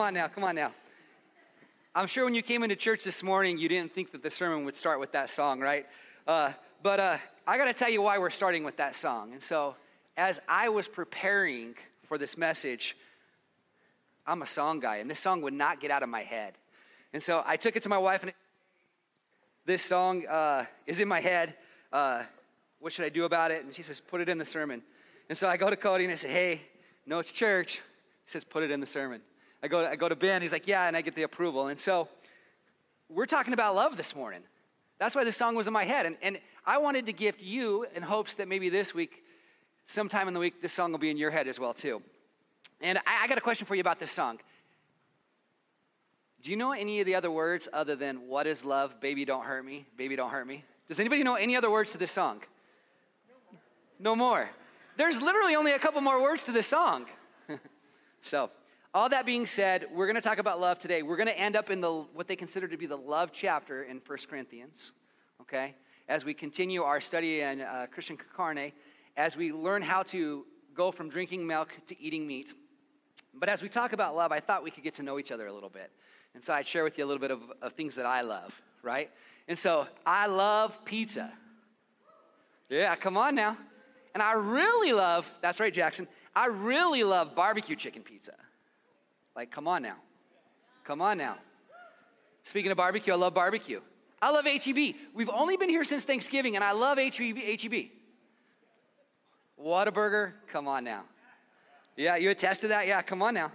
Come on now, come on now. I'm sure when you came into church this morning, you didn't think that the sermon would start with that song, right? Uh, but uh, I got to tell you why we're starting with that song. And so, as I was preparing for this message, I'm a song guy, and this song would not get out of my head. And so I took it to my wife, and this song uh, is in my head. Uh, what should I do about it? And she says, put it in the sermon. And so I go to Cody and I say, hey, no, it's church. He says, put it in the sermon. I go, to, I go to Ben, he's like, yeah, and I get the approval. And so we're talking about love this morning. That's why this song was in my head. And, and I wanted to gift you in hopes that maybe this week, sometime in the week, this song will be in your head as well, too. And I, I got a question for you about this song. Do you know any of the other words other than what is love, baby don't hurt me, baby don't hurt me? Does anybody know any other words to this song? No more. There's literally only a couple more words to this song. so, all that being said, we're going to talk about love today. We're going to end up in the what they consider to be the love chapter in 1 Corinthians, okay? As we continue our study in uh, Christian Carne, as we learn how to go from drinking milk to eating meat. But as we talk about love, I thought we could get to know each other a little bit. And so I'd share with you a little bit of, of things that I love, right? And so I love pizza. Yeah, come on now. And I really love, that's right, Jackson, I really love barbecue chicken pizza. Like, come on now. Come on now. Speaking of barbecue, I love barbecue. I love HEB. We've only been here since Thanksgiving, and I love HEB. HEB. Whataburger, come on now. Yeah, you attest to that? Yeah, come on now.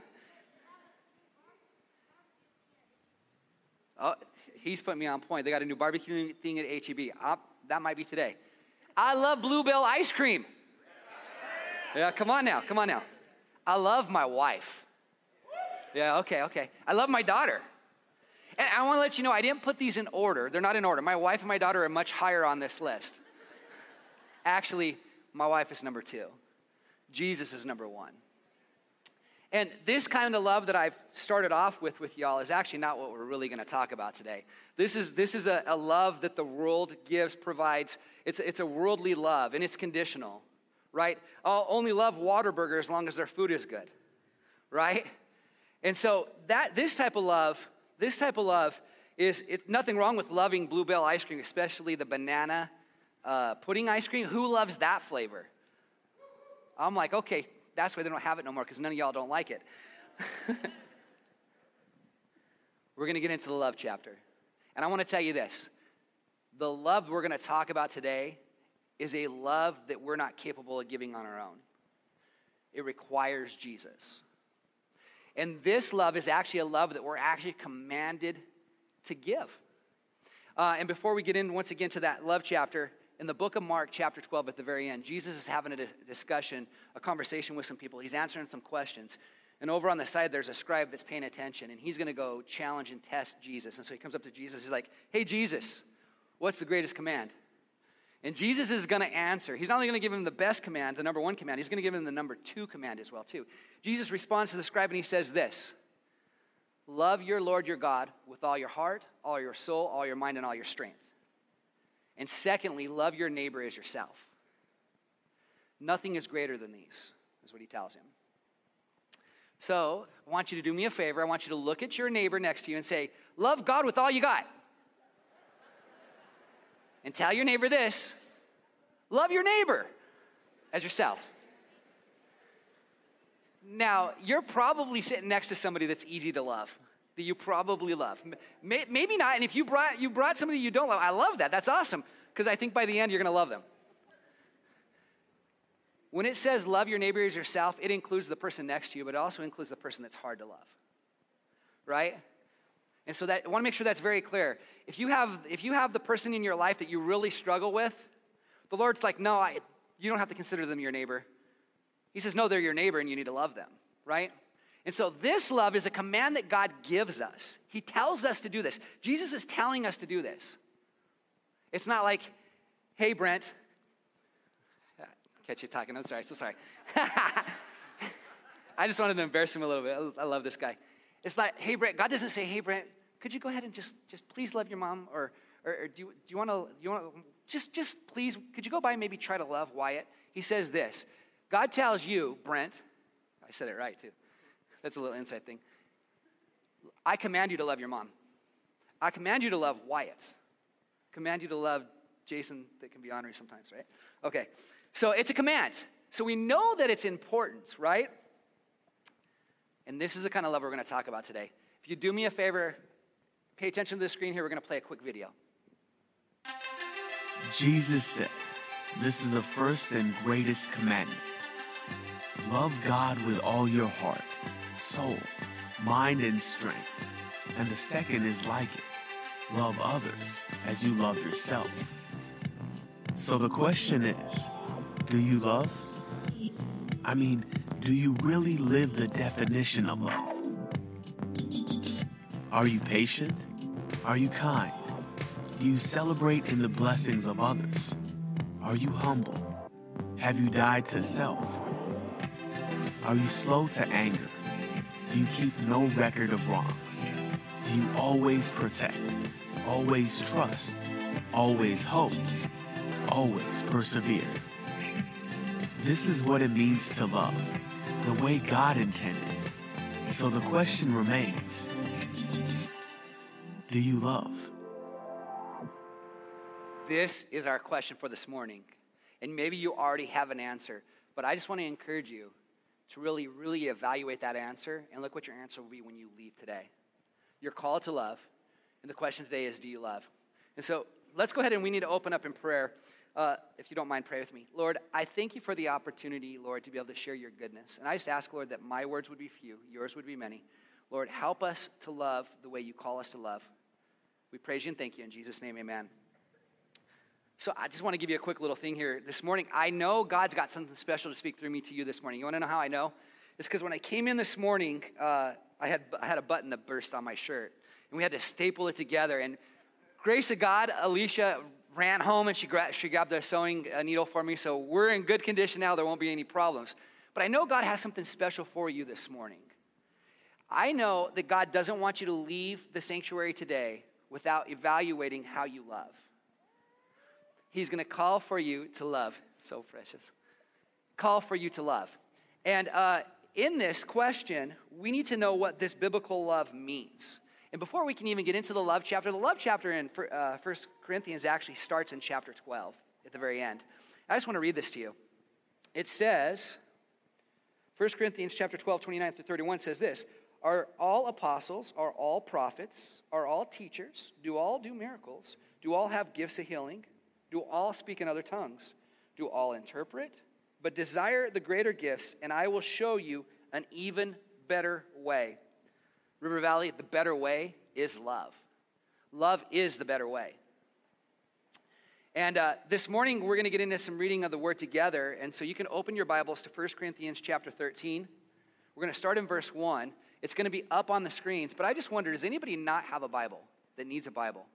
Oh, he's put me on point. They got a new barbecue thing at HEB. Uh, that might be today. I love Bluebell ice cream. Yeah, come on now, come on now. I love my wife. Yeah, okay, okay. I love my daughter. And I want to let you know, I didn't put these in order. They're not in order. My wife and my daughter are much higher on this list. Actually, my wife is number two. Jesus is number one. And this kind of love that I've started off with with y'all is actually not what we're really going to talk about today. This is, this is a, a love that the world gives, provides. It's, it's a worldly love, and it's conditional, right? I'll only love Whataburger as long as their food is good, right? And so that this type of love, this type of love is it, nothing wrong with loving Bluebell ice cream, especially the banana uh, pudding ice cream. Who loves that flavor? I'm like, okay, that's why they don't have it no more because none of y'all don't like it. we're going to get into the love chapter. And I want to tell you this the love we're going to talk about today is a love that we're not capable of giving on our own, it requires Jesus. And this love is actually a love that we're actually commanded to give. Uh, and before we get in once again to that love chapter, in the book of Mark, chapter 12, at the very end, Jesus is having a discussion, a conversation with some people. He's answering some questions. And over on the side, there's a scribe that's paying attention, and he's going to go challenge and test Jesus. And so he comes up to Jesus. He's like, Hey, Jesus, what's the greatest command? And Jesus is going to answer. He's not only going to give him the best command, the number one command, he's going to give him the number two command as well, too. Jesus responds to the scribe and he says this Love your Lord your God with all your heart, all your soul, all your mind, and all your strength. And secondly, love your neighbor as yourself. Nothing is greater than these, is what he tells him. So I want you to do me a favor. I want you to look at your neighbor next to you and say, Love God with all you got. And tell your neighbor this love your neighbor as yourself. Now, you're probably sitting next to somebody that's easy to love, that you probably love. Maybe not, and if you brought, you brought somebody you don't love, I love that. That's awesome, because I think by the end you're to love them. When it says love your neighbor as yourself, it includes the person next to you, but it also includes the person that's hard to love. Right? And so that I want to make sure that's very clear. If you have if you have the person in your life that you really struggle with, the Lord's like, no, I, you don't have to consider them your neighbor. He says, no, they're your neighbor and you need to love them. right? And so this love is a command that God gives us. He tells us to do this. Jesus is telling us to do this. It's not like, hey, Brent. Catch you talking. I'm sorry. So sorry. I just wanted to embarrass him a little bit. I love this guy. It's like, hey, Brent. God doesn't say, hey, Brent, could you go ahead and just, just please love your mom? Or, or, or do, you, do you want to, you want just, just please, could you go by and maybe try to love Wyatt? He says this God tells you, Brent, I said it right too. That's a little inside thing. I command you to love your mom. I command you to love Wyatt. Command you to love Jason that can be ornery sometimes, right? Okay. So it's a command. So we know that it's important, right? And this is the kind of love we're going to talk about today. If you do me a favor, pay attention to the screen here. We're going to play a quick video. Jesus said, This is the first and greatest commandment. Love God with all your heart, soul, mind, and strength. And the second is like it love others as you love yourself. So the question is do you love? I mean, do you really live the definition of love? Are you patient? Are you kind? Do you celebrate in the blessings of others? Are you humble? Have you died to self? Are you slow to anger? Do you keep no record of wrongs? Do you always protect? Always trust? Always hope? Always persevere? This is what it means to love, the way God intended. So the question remains Do you love? This is our question for this morning. And maybe you already have an answer, but I just want to encourage you to really, really evaluate that answer and look what your answer will be when you leave today. You're called to love, and the question today is do you love? And so let's go ahead and we need to open up in prayer. Uh, if you don't mind, pray with me. Lord, I thank you for the opportunity, Lord, to be able to share your goodness. And I just ask, Lord, that my words would be few, yours would be many. Lord, help us to love the way you call us to love. We praise you and thank you. In Jesus' name, amen. So I just want to give you a quick little thing here. This morning, I know God's got something special to speak through me to you this morning. You want to know how I know? It's because when I came in this morning, uh, I, had, I had a button that burst on my shirt, and we had to staple it together. And grace of God, Alicia ran home and she, gra- she grabbed a sewing uh, needle for me, so we're in good condition now. There won't be any problems. But I know God has something special for you this morning. I know that God doesn't want you to leave the sanctuary today without evaluating how you love. He's going to call for you to love. So precious. Call for you to love. And uh, in this question, we need to know what this biblical love means. And before we can even get into the love chapter, the love chapter in uh, 1 Corinthians actually starts in chapter 12 at the very end. I just want to read this to you. It says, 1 Corinthians chapter 12, 29 through 31 says this Are all apostles, are all prophets, are all teachers, do all do miracles, do all have gifts of healing? Do all speak in other tongues? Do all interpret? But desire the greater gifts, and I will show you an even better way. River Valley, the better way is love. Love is the better way. And uh, this morning, we're going to get into some reading of the Word together. And so you can open your Bibles to 1 Corinthians chapter 13. We're going to start in verse 1. It's going to be up on the screens. But I just wonder does anybody not have a Bible that needs a Bible?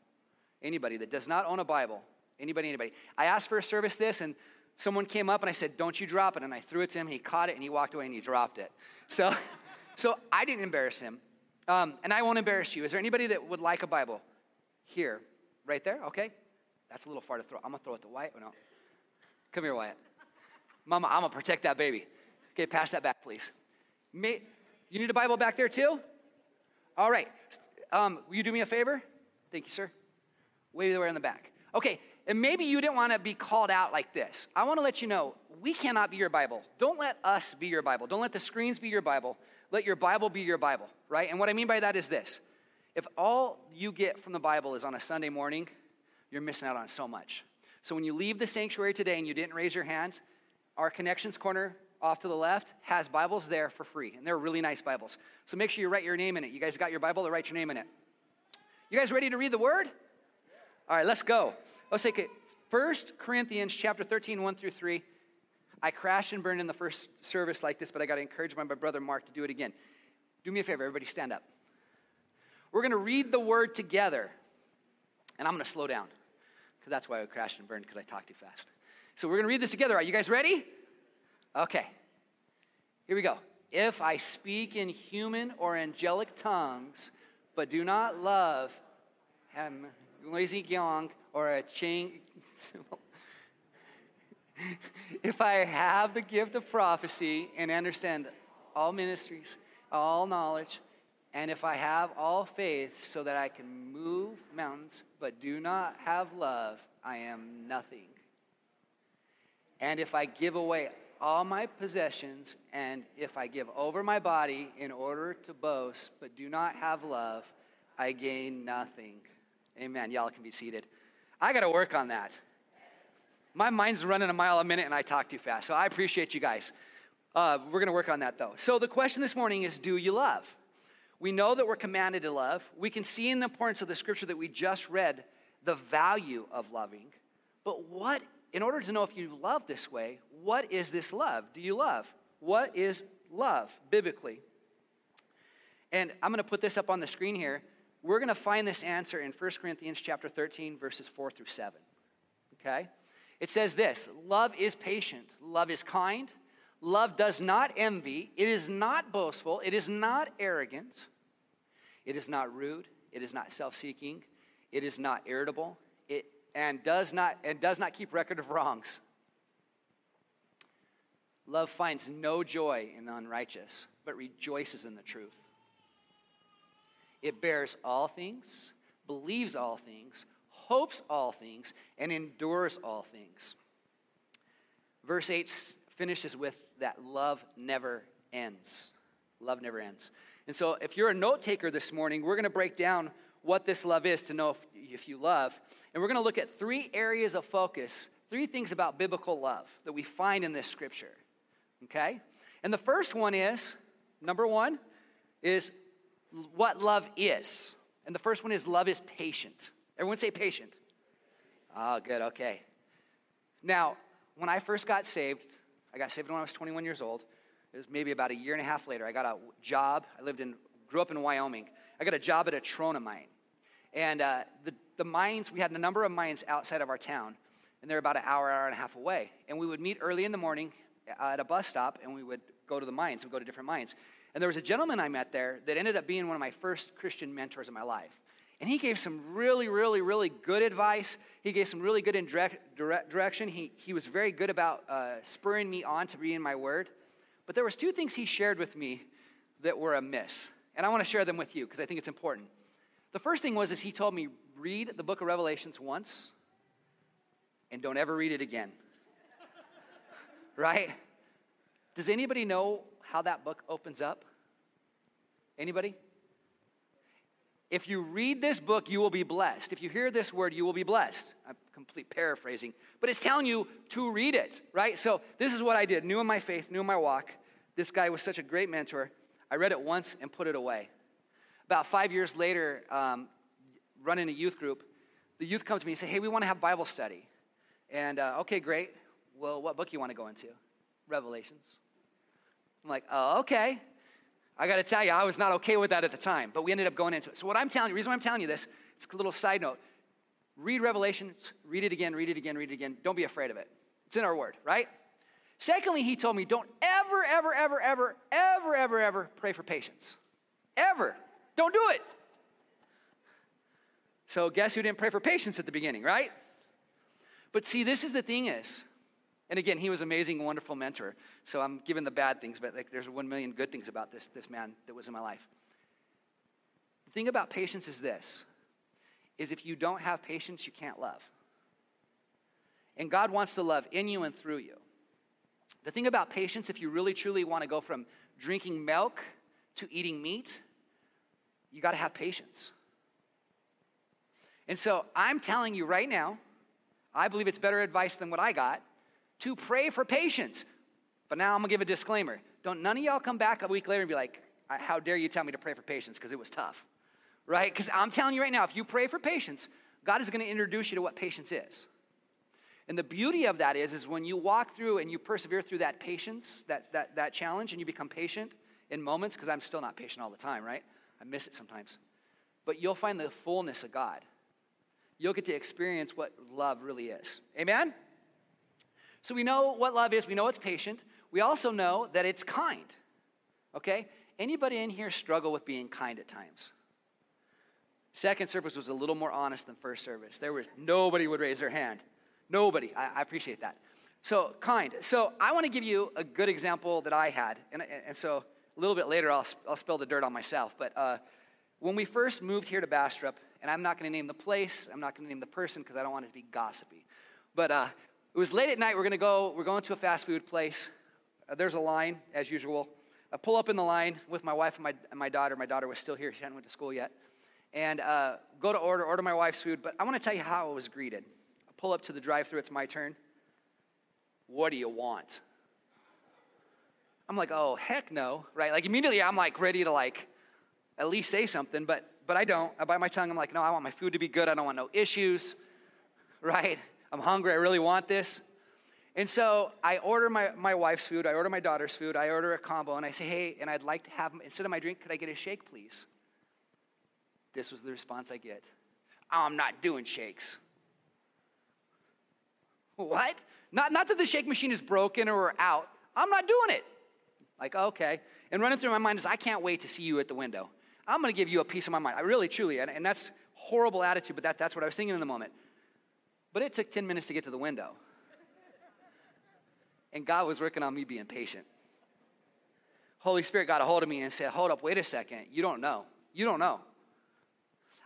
Anybody that does not own a Bible? Anybody, anybody? I asked for a service this, and someone came up and I said, Don't you drop it. And I threw it to him. He caught it and he walked away and he dropped it. So, so I didn't embarrass him. Um, and I won't embarrass you. Is there anybody that would like a Bible? Here, right there, okay? That's a little far to throw. I'm gonna throw it to Wyatt. Oh, no. Come here, Wyatt. Mama, I'm gonna protect that baby. Okay, pass that back, please. May, you need a Bible back there too? All right. Um, will you do me a favor? Thank you, sir. Way there in the back. Okay, and maybe you didn't want to be called out like this. I want to let you know we cannot be your Bible. Don't let us be your Bible. Don't let the screens be your Bible. Let your Bible be your Bible, right? And what I mean by that is this if all you get from the Bible is on a Sunday morning, you're missing out on so much. So when you leave the sanctuary today and you didn't raise your hand, our connections corner off to the left has Bibles there for free, and they're really nice Bibles. So make sure you write your name in it. You guys got your Bible to write your name in it. You guys ready to read the word? All right, let's go. Let's take it. 1 Corinthians chapter 13, 1 through 3. I crashed and burned in the first service like this, but I got encouraged by my brother Mark to do it again. Do me a favor, everybody stand up. We're going to read the word together, and I'm going to slow down because that's why I crashed and burned because I talk too fast. So we're going to read this together. Are you guys ready? Okay. Here we go. If I speak in human or angelic tongues, but do not love Ham Gyong or a Ching. if I have the gift of prophecy and understand all ministries, all knowledge, and if I have all faith so that I can move mountains but do not have love, I am nothing. And if I give away all my possessions, and if I give over my body in order to boast but do not have love, I gain nothing. Amen. Y'all can be seated. I got to work on that. My mind's running a mile a minute and I talk too fast. So I appreciate you guys. Uh, we're going to work on that though. So the question this morning is Do you love? We know that we're commanded to love. We can see in the importance of the scripture that we just read the value of loving. But what, in order to know if you love this way, what is this love? Do you love? What is love biblically? And I'm going to put this up on the screen here. We're going to find this answer in 1 Corinthians chapter 13 verses 4 through 7. Okay? It says this, love is patient, love is kind, love does not envy, it is not boastful, it is not arrogant, it is not rude, it is not self-seeking, it is not irritable, it and does not and does not keep record of wrongs. Love finds no joy in the unrighteous, but rejoices in the truth. It bears all things, believes all things, hopes all things, and endures all things. Verse 8 finishes with that love never ends. Love never ends. And so, if you're a note taker this morning, we're going to break down what this love is to know if, if you love. And we're going to look at three areas of focus, three things about biblical love that we find in this scripture. Okay? And the first one is number one is what love is. And the first one is love is patient. Everyone say patient. Oh, good, okay. Now, when I first got saved, I got saved when I was 21 years old. It was maybe about a year and a half later. I got a job. I lived in, grew up in Wyoming. I got a job at a trona mine. And uh, the, the mines, we had a number of mines outside of our town, and they're about an hour, hour and a half away. And we would meet early in the morning at a bus stop, and we would go to the mines. We'd go to different mines. And there was a gentleman I met there that ended up being one of my first Christian mentors in my life. And he gave some really, really, really good advice. He gave some really good in direct, direct direction. He, he was very good about uh, spurring me on to be in my word. But there was two things he shared with me that were amiss. And I want to share them with you because I think it's important. The first thing was is he told me, read the book of Revelations once and don't ever read it again. right? Does anybody know how that book opens up? Anybody? If you read this book, you will be blessed. If you hear this word, you will be blessed. I'm complete paraphrasing, but it's telling you to read it, right? So this is what I did. New in my faith, new in my walk. This guy was such a great mentor. I read it once and put it away. About five years later, um, running a youth group, the youth comes to me and say, "Hey, we want to have Bible study." And uh, okay, great. Well, what book you want to go into? Revelations. I'm like, oh, okay. I got to tell you, I was not okay with that at the time, but we ended up going into it. So, what I'm telling you, the reason why I'm telling you this, it's a little side note. Read Revelation, read it again, read it again, read it again. Don't be afraid of it. It's in our word, right? Secondly, he told me, don't ever, ever, ever, ever, ever, ever, ever pray for patience. Ever. Don't do it. So, guess who didn't pray for patience at the beginning, right? But see, this is the thing is, and again, he was amazing, wonderful mentor. So I'm giving the bad things, but like there's one million good things about this, this man that was in my life. The thing about patience is this is if you don't have patience, you can't love. And God wants to love in you and through you. The thing about patience, if you really truly want to go from drinking milk to eating meat, you got to have patience. And so I'm telling you right now, I believe it's better advice than what I got to pray for patience. But now I'm gonna give a disclaimer. Don't none of y'all come back a week later and be like, how dare you tell me to pray for patience because it was tough, right? Because I'm telling you right now, if you pray for patience, God is gonna introduce you to what patience is. And the beauty of that is, is when you walk through and you persevere through that patience, that, that, that challenge, and you become patient in moments, because I'm still not patient all the time, right? I miss it sometimes. But you'll find the fullness of God. You'll get to experience what love really is. Amen? So we know what love is. We know it's patient. We also know that it's kind. Okay? Anybody in here struggle with being kind at times? Second service was a little more honest than first service. There was nobody would raise their hand. Nobody. I, I appreciate that. So kind. So I want to give you a good example that I had, and, and so a little bit later I'll, I'll spill the dirt on myself. But uh, when we first moved here to Bastrop, and I'm not going to name the place, I'm not going to name the person because I don't want it to be gossipy. But uh, it was late at night. We're going to go. We're going to a fast food place. Uh, there's a line as usual. I pull up in the line with my wife and my, and my daughter. My daughter was still here; she hadn't went to school yet and uh, go to order, order my wife's food. But I want to tell you how I was greeted. I pull up to the drive through, it's my turn. What do you want? I'm like, oh, heck no, right? Like immediately I'm like ready to like at least say something, but but I don't. I bite my tongue. I'm like, no, I want my food to be good. I don't want no issues, right? I'm hungry. I really want this. And so I order my, my wife's food. I order my daughter's food. I order a combo, and I say, hey, and I'd like to have, instead of my drink, could I get a shake, please? This was the response I get oh, I'm not doing shakes. What? Not, not that the shake machine is broken or out. I'm not doing it. Like, okay. And running through my mind is, I can't wait to see you at the window. I'm going to give you a piece of my mind. I really, truly, and, and that's horrible attitude, but that, that's what I was thinking in the moment. But it took 10 minutes to get to the window. And God was working on me being patient. Holy Spirit got a hold of me and said, Hold up, wait a second. You don't know. You don't know.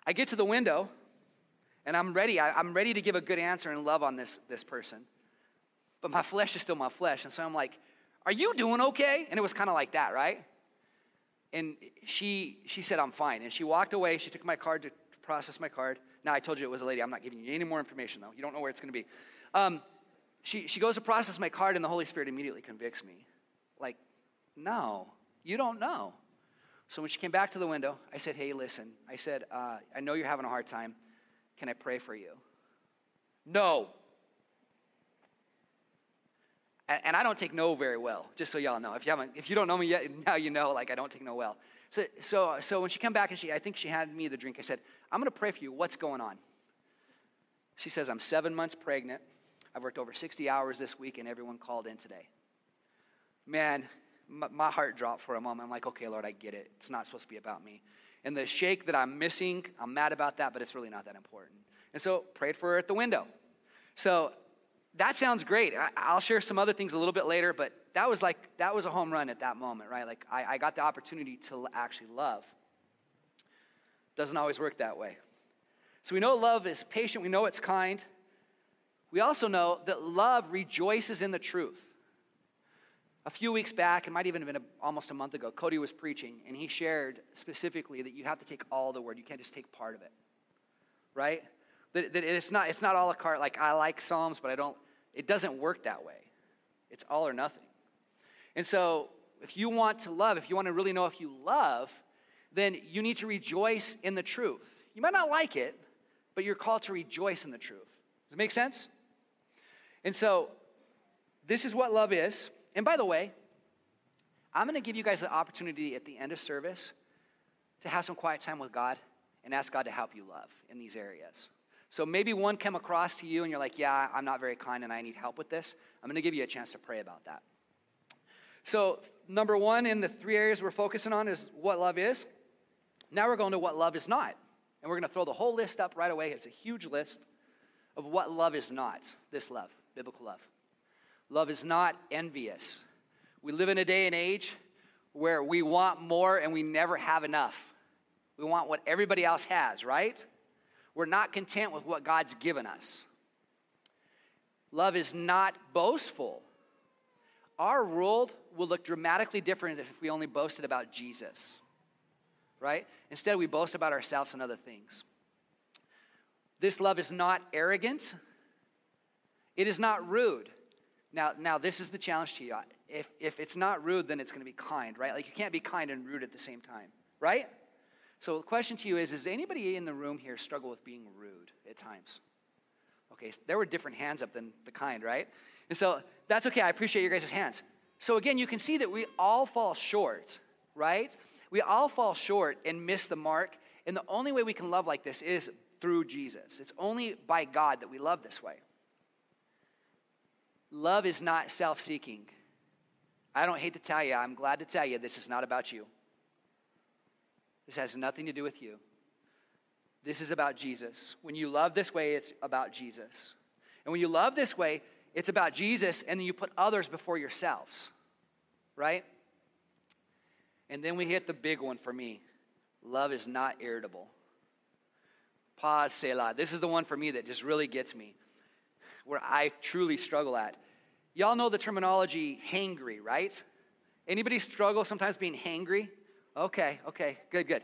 I get to the window and I'm ready. I, am ready to give a good answer and love on this, this person. But my flesh is still my flesh. And so I'm like, Are you doing okay? And it was kind of like that, right? And she, she said, I'm fine. And she walked away. She took my card to process my card. Now, I told you it was a lady. I'm not giving you any more information, though. You don't know where it's going to be. Um, she, she goes to process my card, and the Holy Spirit immediately convicts me. Like, no, you don't know. So when she came back to the window, I said, Hey, listen. I said, uh, I know you're having a hard time. Can I pray for you? No. And, and I don't take no very well, just so y'all know. If you haven't, if you don't know me yet, now you know, like I don't take no well. So, so, so when she came back and she, I think she handed me the drink, I said, I'm to pray for you. What's going on? She says, I'm seven months pregnant. I've worked over 60 hours this week, and everyone called in today. Man, my heart dropped for a moment. I'm like, okay, Lord, I get it. It's not supposed to be about me. And the shake that I'm missing, I'm mad about that, but it's really not that important. And so prayed for her at the window. So that sounds great. I'll share some other things a little bit later, but that was like, that was a home run at that moment, right? Like I, I got the opportunity to actually love. Doesn't always work that way. So we know love is patient, we know it's kind. We also know that love rejoices in the truth. A few weeks back, it might even have been a, almost a month ago, Cody was preaching, and he shared specifically that you have to take all the word. You can't just take part of it, right? That, that it's, not, it's not all a la carte, like I like Psalms, but I don't, it doesn't work that way. It's all or nothing. And so, if you want to love, if you want to really know if you love, then you need to rejoice in the truth. You might not like it, but you're called to rejoice in the truth. Does it make sense? And so, this is what love is. And by the way, I'm going to give you guys the opportunity at the end of service to have some quiet time with God and ask God to help you love in these areas. So maybe one came across to you and you're like, yeah, I'm not very kind and I need help with this. I'm going to give you a chance to pray about that. So, number one in the three areas we're focusing on is what love is. Now we're going to what love is not. And we're going to throw the whole list up right away. It's a huge list of what love is not this love, biblical love. Love is not envious. We live in a day and age where we want more and we never have enough. We want what everybody else has, right? We're not content with what God's given us. Love is not boastful. Our world will look dramatically different if we only boasted about Jesus, right? Instead, we boast about ourselves and other things. This love is not arrogant, it is not rude. Now, now this is the challenge to you. If, if it's not rude, then it's going to be kind, right? Like you can't be kind and rude at the same time, right? So the question to you is, is anybody in the room here struggle with being rude at times? Okay, there were different hands up than the kind, right? And so that's okay. I appreciate your guys' hands. So again, you can see that we all fall short, right? We all fall short and miss the mark. And the only way we can love like this is through Jesus. It's only by God that we love this way. Love is not self seeking. I don't hate to tell you, I'm glad to tell you, this is not about you. This has nothing to do with you. This is about Jesus. When you love this way, it's about Jesus. And when you love this way, it's about Jesus, and then you put others before yourselves, right? And then we hit the big one for me love is not irritable. Pause, Selah. This is the one for me that just really gets me, where I truly struggle at. Y'all know the terminology hangry, right? Anybody struggle sometimes being hangry? Okay, okay, good, good.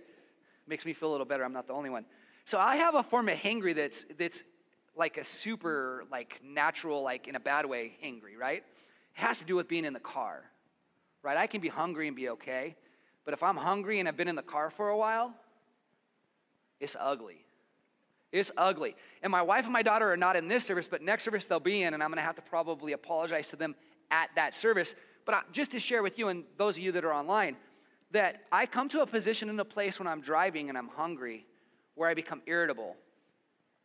Makes me feel a little better. I'm not the only one. So I have a form of hangry that's that's like a super like natural, like in a bad way, hangry, right? It has to do with being in the car. Right? I can be hungry and be okay. But if I'm hungry and I've been in the car for a while, it's ugly. It's ugly. And my wife and my daughter are not in this service, but next service they'll be in, and I'm to have to probably apologize to them at that service. But I, just to share with you and those of you that are online, that I come to a position in a place when I'm driving and I'm hungry where I become irritable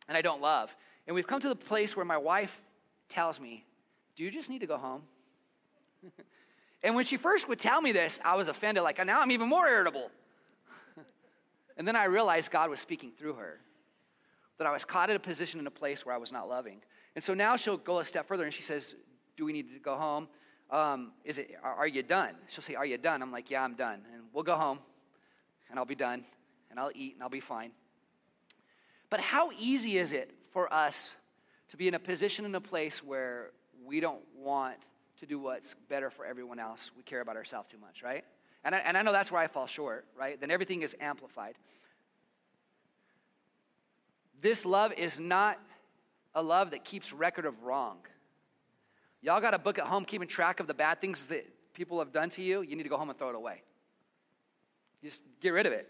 and I don't love. And we've come to the place where my wife tells me, Do you just need to go home? and when she first would tell me this, I was offended, like, now I'm even more irritable. and then I realized God was speaking through her that I was caught in a position in a place where I was not loving. And so now she'll go a step further and she says, Do we need to go home? Um, is it, are, you done? She'll say, Are you done? I'm like, Yeah, I'm done. And we'll go home and I'll be done and I'll eat and I'll be fine. But how easy is it for us to be in a position in a place where we don't want to do what's better for everyone else? We care about ourselves too much, right? And I, and I know that's where I fall short, right? Then everything is amplified. This love is not a love that keeps record of wrong. Y'all got a book at home keeping track of the bad things that people have done to you. You need to go home and throw it away. Just get rid of it.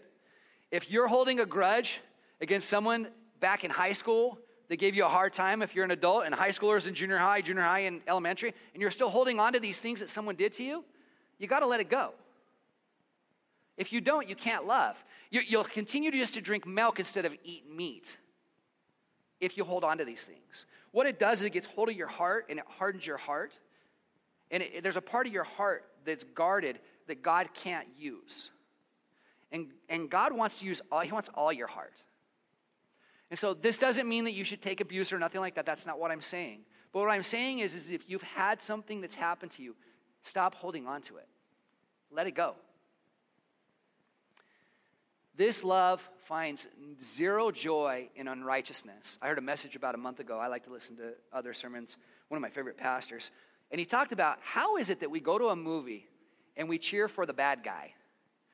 If you're holding a grudge against someone back in high school that gave you a hard time, if you're an adult and high schoolers in junior high, junior high, and elementary, and you're still holding on to these things that someone did to you, you got to let it go. If you don't, you can't love. You, will continue to just to drink milk instead of eat meat if you hold on to these things. What it does is it gets hold of your heart and it hardens your heart. And it, there's a part of your heart that's guarded that God can't use. And, and God wants to use all, He wants all your heart. And so this doesn't mean that you should take abuse or nothing like that. That's not what I'm saying. But what I'm saying is, is if you've had something that's happened to you, stop holding on to it. Let it go. This love finds zero joy in unrighteousness. I heard a message about a month ago. I like to listen to other sermons, one of my favorite pastors. And he talked about how is it that we go to a movie and we cheer for the bad guy?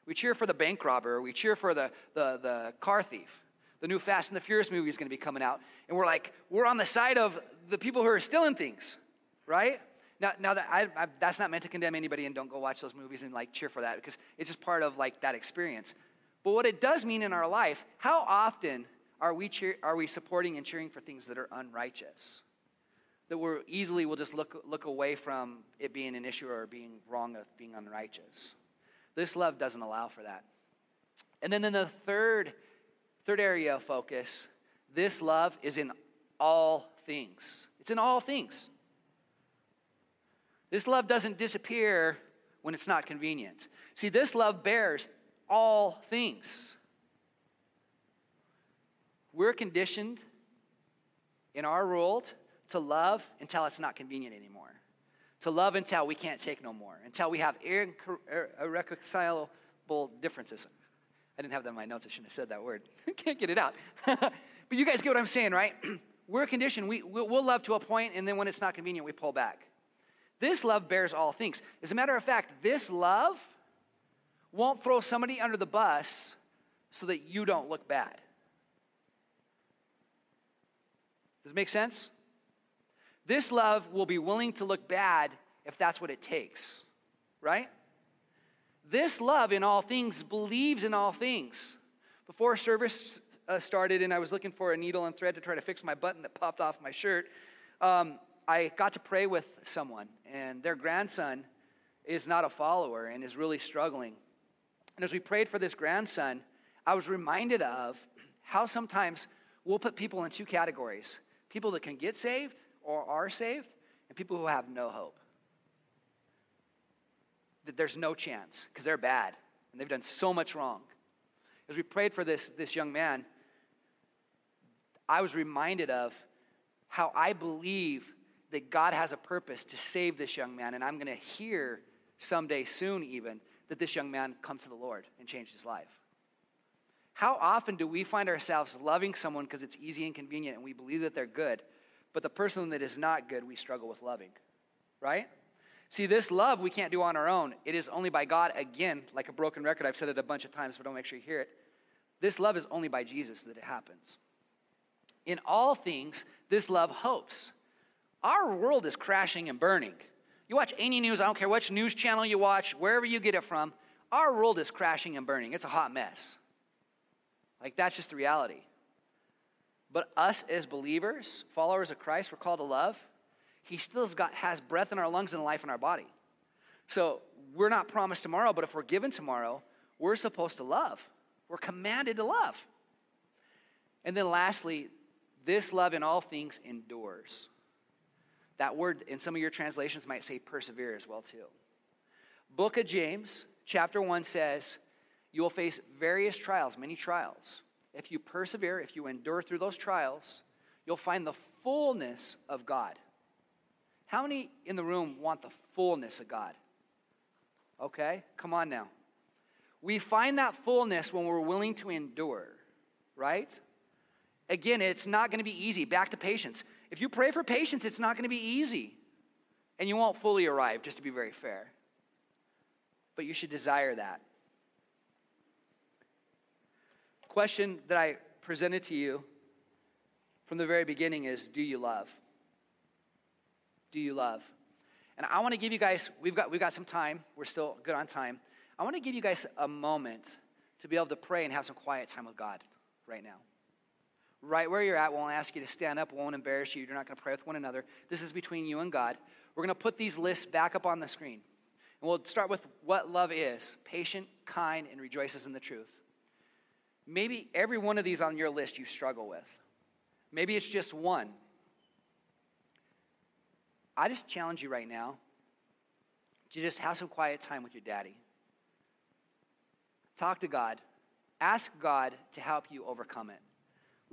We cheer for the bank robber, we cheer for the, the, the car thief. The new Fast and the Furious movie is going to be coming out. And we're like, we're on the side of the people who are stealing things, right? Now, now that I, I, that's not meant to condemn anybody and don't go watch those movies and like cheer for that because it's just part of like that experience. But what it does mean in our life, how often are we, cheer, are we supporting and cheering for things that are unrighteous? That we're easily will just look, look away from it being an issue or being wrong of being unrighteous. This love doesn't allow for that. And then in the third, third area of focus, this love is in all things. It's in all things. This love doesn't disappear when it's not convenient. See, this love bears all things. We're conditioned in our world to love until it's not convenient anymore, to love until we can't take no more, until we have irreconcilable differences. I didn't have that in my notes. I shouldn't have said that word. can't get it out. but you guys get what I'm saying, right? We're conditioned. We, we'll love to a point, and then when it's not convenient, we pull back. This love bears all things. As a matter of fact, this love won't throw somebody under the bus so that you don't look bad. Does it make sense? This love will be willing to look bad if that's what it takes, right? This love in all things believes in all things. Before service, uh, started and I was looking for a needle and thread to try to fix my button that popped off my shirt, um, I got to pray with someone, and their grandson is not a follower and is really struggling. And as we prayed for this grandson, I was reminded of how sometimes we'll put people in two categories people that can get saved or are saved, and people who have no hope. That there's no chance because they're bad and they've done so much wrong. As we prayed for this, this young man, I was reminded of how I believe that God has a purpose to save this young man, and I'm to hear someday soon, even, that this young man come to the Lord and change his life. How often do we find ourselves loving someone because it's easy and convenient and we believe that they're good, but the person that is not good, we struggle with loving, right? See, this love we can't do on our own. It is only by God, again, like a broken record. I've said it a bunch of times, but don't make sure you hear it. This love is only by Jesus that it happens. In all things, this love hopes. Our world is crashing and burning. You watch any news, I don't care which news channel you watch, wherever you get it from, our world is crashing and burning. It's a hot mess. Like, that's just the reality. But us as believers, followers of Christ, we're called to love. He still has, got, has breath in our lungs and life in our body. So we're not promised tomorrow, but if we're given tomorrow, we're supposed to love. We're commanded to love. And then lastly, this love in all things endures. That word in some of your translations might say persevere as well too. Book of James, chapter 1 says, you will face various trials, many trials. If you persevere, if you endure through those trials, you'll find the fullness of God. How many in the room want the fullness of God? Okay, come on now. We find that fullness when we're willing to endure, right? Again, it's not going to be easy. Back to patience. If you pray for patience, it's not going to be easy. And you won't fully arrive, just to be very fair. But you should desire that question that I presented to you from the very beginning is do you love? Do you love? And I want to give you guys, we've got, we've got some time. We're still good on time. I want to give you guys a moment to be able to pray and have some quiet time with God right now. Right where you're at, we won't ask you to stand up, we won't embarrass you. You're not going to pray with one another. This is between you and God. We're going to put these lists back up on the screen. And we'll start with what love is patient, kind, and rejoices in the truth. Maybe every one of these on your list you struggle with. Maybe it's just one. I just challenge you right now to just have some quiet time with your daddy. Talk to God. Ask God to help you overcome it.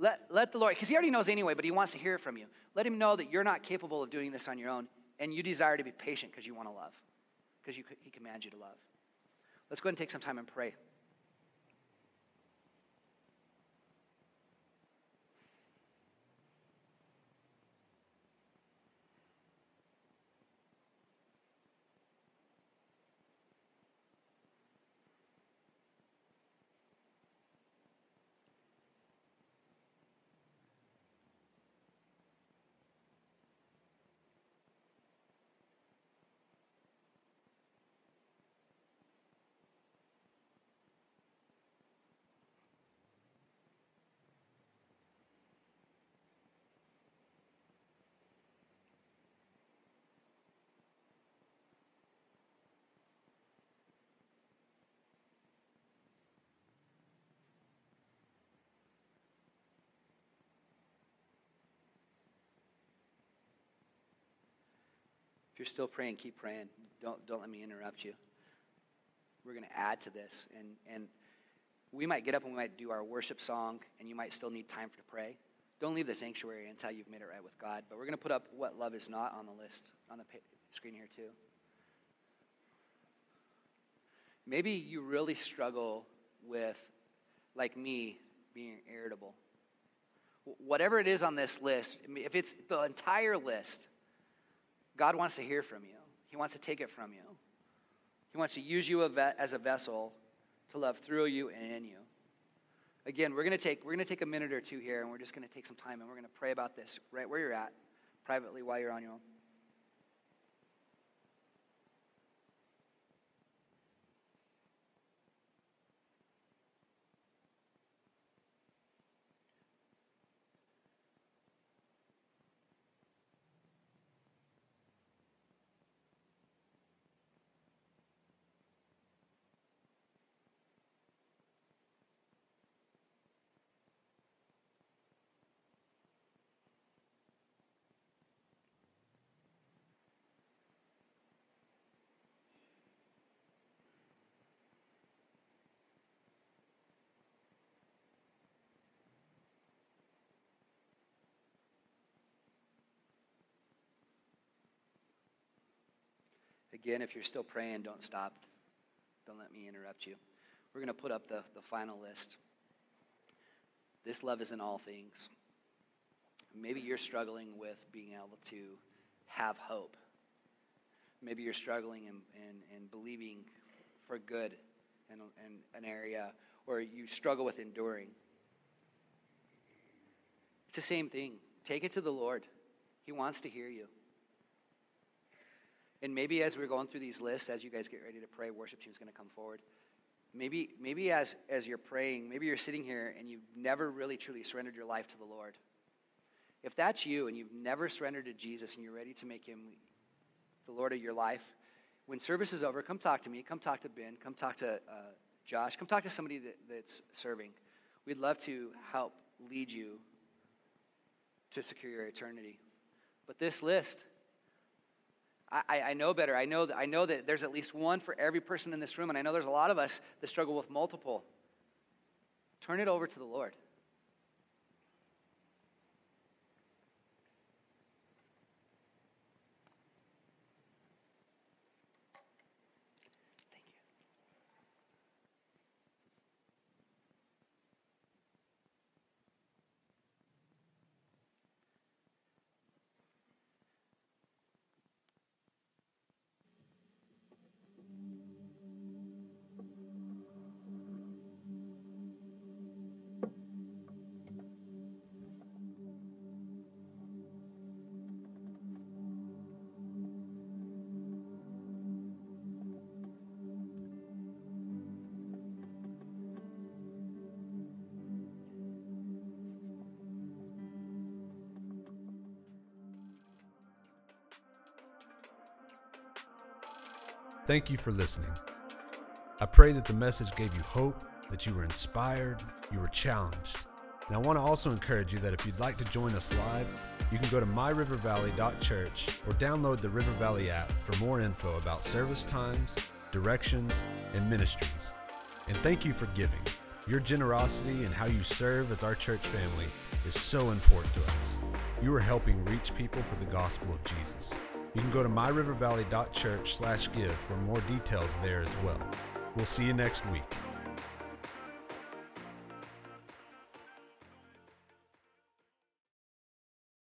Let, let the Lord, because He already knows anyway, but He wants to hear from you. Let Him know that you're not capable of doing this on your own and you desire to be patient because you want to love, because He commands you to love. Let's go ahead and take some time and pray. You're still praying, keep praying. Don't, don't let me interrupt you. We're going to add to this. And, and we might get up and we might do our worship song, and you might still need time to pray. Don't leave the sanctuary until you've made it right with God. But we're going to put up what love is not on the list on the screen here, too. Maybe you really struggle with, like me, being irritable. Whatever it is on this list, if it's the entire list, God wants to hear from you, He wants to take it from you. He wants to use you as a vessel to love through you and in you. Again, we're going to take we're going to take a minute or two here and we're just going to take some time and we're going to pray about this right where you're at privately while you're on your own. Again, if you're still praying, don't stop. Don't let me interrupt you. We're going to put up the, the final list. This love is in all things. Maybe you're struggling with being able to have hope. Maybe you're struggling in, in, in believing for good in, in an area, or you struggle with enduring. It's the same thing. Take it to the Lord. He wants to hear you. And maybe as we're going through these lists, as you guys get ready to pray, worship team's going to come forward. Maybe, maybe as, as you're praying, maybe you're sitting here and you've never really truly surrendered your life to the Lord. If that's you and you've never surrendered to Jesus and you're ready to make him the Lord of your life, when service is over, come talk to me. Come talk to Ben. Come talk to uh, Josh. Come talk to somebody that, that's serving. We'd love to help lead you to secure your eternity. But this list, I, I know better. I know, that, I know that there's at least one for every person in this room, and I know there's a lot of us that struggle with multiple. Turn it over to the Lord. Thank you for listening. I pray that the message gave you hope, that you were inspired, you were challenged. And I want to also encourage you that if you'd like to join us live, you can go to myrivervalley.church or download the River Valley app for more info about service times, directions, and ministries. And thank you for giving. Your generosity and how you serve as our church family is so important to us. You are helping reach people for the gospel of Jesus. You can go to myrivervalley.church slash give for more details there as well. We'll see you next week.